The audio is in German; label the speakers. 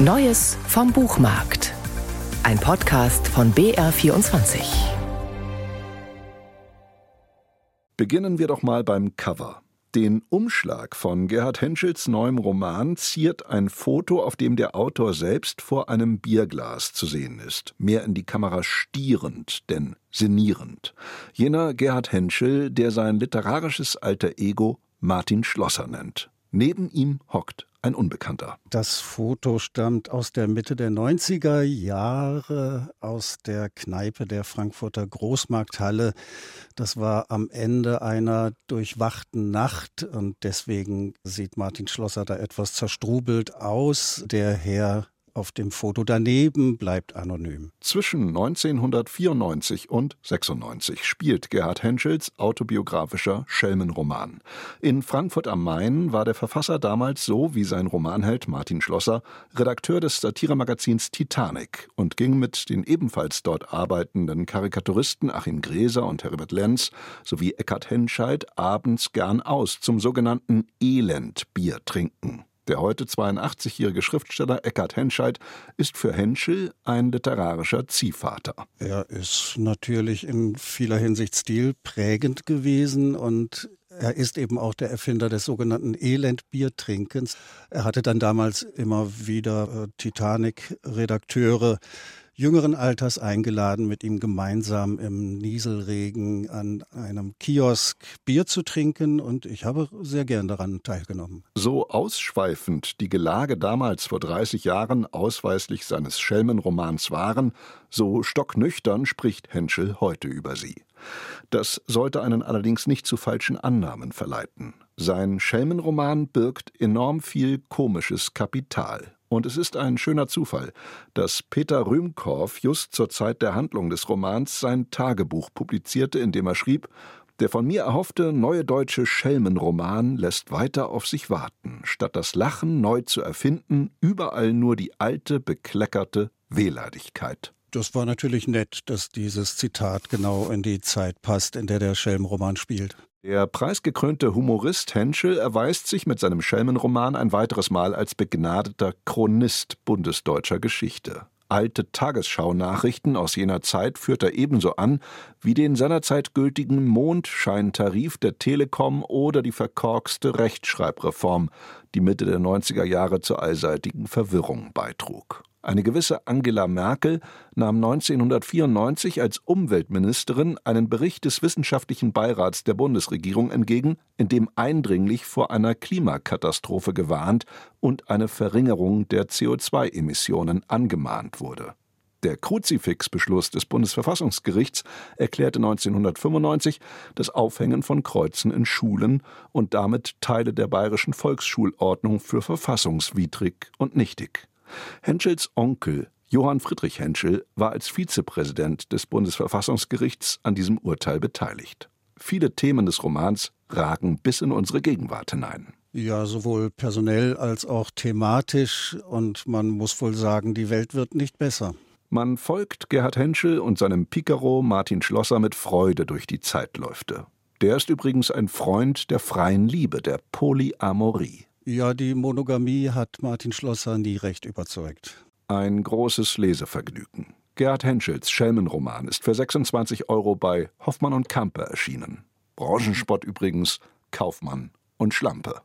Speaker 1: Neues vom Buchmarkt. Ein Podcast von BR24.
Speaker 2: Beginnen wir doch mal beim Cover. Den Umschlag von Gerhard Henschels neuem Roman ziert ein Foto, auf dem der Autor selbst vor einem Bierglas zu sehen ist. Mehr in die Kamera stierend, denn sinnierend. Jener Gerhard Henschel, der sein literarisches alter Ego Martin Schlosser nennt. Neben ihm hockt ein Unbekannter.
Speaker 3: Das Foto stammt aus der Mitte der 90er Jahre aus der Kneipe der Frankfurter Großmarkthalle. Das war am Ende einer durchwachten Nacht und deswegen sieht Martin Schlosser da etwas zerstrubelt aus. Der Herr auf dem Foto daneben bleibt anonym.
Speaker 2: Zwischen 1994 und 96 spielt Gerhard Henschels autobiografischer Schelmenroman. In Frankfurt am Main war der Verfasser damals so wie sein Romanheld Martin Schlosser Redakteur des Satiremagazins Titanic und ging mit den ebenfalls dort arbeitenden Karikaturisten Achim Gräser und Herbert Lenz sowie Eckhard Henscheid abends gern aus zum sogenannten Elendbier trinken. Der heute 82-jährige Schriftsteller Eckhard Henscheid ist für Henschel ein literarischer Ziehvater.
Speaker 3: Er ist natürlich in vieler Hinsicht stilprägend gewesen und er ist eben auch der Erfinder des sogenannten Elendbiertrinkens. Er hatte dann damals immer wieder äh, Titanic-Redakteure jüngeren Alters eingeladen, mit ihm gemeinsam im Nieselregen an einem Kiosk Bier zu trinken und ich habe sehr gern daran teilgenommen.
Speaker 2: So ausschweifend die Gelage damals vor 30 Jahren ausweislich seines Schelmenromans waren, so stocknüchtern spricht Henschel heute über sie. Das sollte einen allerdings nicht zu falschen Annahmen verleiten. Sein Schelmenroman birgt enorm viel komisches Kapital. Und es ist ein schöner Zufall, dass Peter Rühmkorff just zur Zeit der Handlung des Romans sein Tagebuch publizierte, in dem er schrieb, der von mir erhoffte neue deutsche Schelmenroman lässt weiter auf sich warten, statt das Lachen neu zu erfinden, überall nur die alte, bekleckerte Wehleidigkeit.
Speaker 3: Das war natürlich nett, dass dieses Zitat genau in die Zeit passt, in der der Schelmenroman spielt.
Speaker 2: Der preisgekrönte Humorist Henschel erweist sich mit seinem Schelmenroman ein weiteres Mal als begnadeter Chronist bundesdeutscher Geschichte. Alte Tagesschau-Nachrichten aus jener Zeit führt er ebenso an wie den seinerzeit gültigen Mondscheintarif der Telekom oder die verkorkste Rechtschreibreform, die Mitte der 90er Jahre zur allseitigen Verwirrung beitrug. Eine gewisse Angela Merkel nahm 1994 als Umweltministerin einen Bericht des Wissenschaftlichen Beirats der Bundesregierung entgegen, in dem eindringlich vor einer Klimakatastrophe gewarnt und eine Verringerung der CO2-Emissionen angemahnt wurde. Der Kruzifixbeschluss des Bundesverfassungsgerichts erklärte 1995 das Aufhängen von Kreuzen in Schulen und damit Teile der bayerischen Volksschulordnung für verfassungswidrig und nichtig. Henschels Onkel Johann Friedrich Henschel war als Vizepräsident des Bundesverfassungsgerichts an diesem Urteil beteiligt. Viele Themen des Romans ragen bis in unsere Gegenwart hinein.
Speaker 3: Ja, sowohl personell als auch thematisch. Und man muss wohl sagen, die Welt wird nicht besser.
Speaker 2: Man folgt Gerhard Henschel und seinem Picaro Martin Schlosser mit Freude durch die Zeitläufte. Der ist übrigens ein Freund der freien Liebe, der Polyamorie.
Speaker 3: Ja, die Monogamie hat Martin Schlosser nie recht überzeugt.
Speaker 2: Ein großes Lesevergnügen. Gerhard Henschels Schelmenroman ist für 26 Euro bei Hoffmann und Kampe erschienen. Branchenspott übrigens, Kaufmann und Schlampe.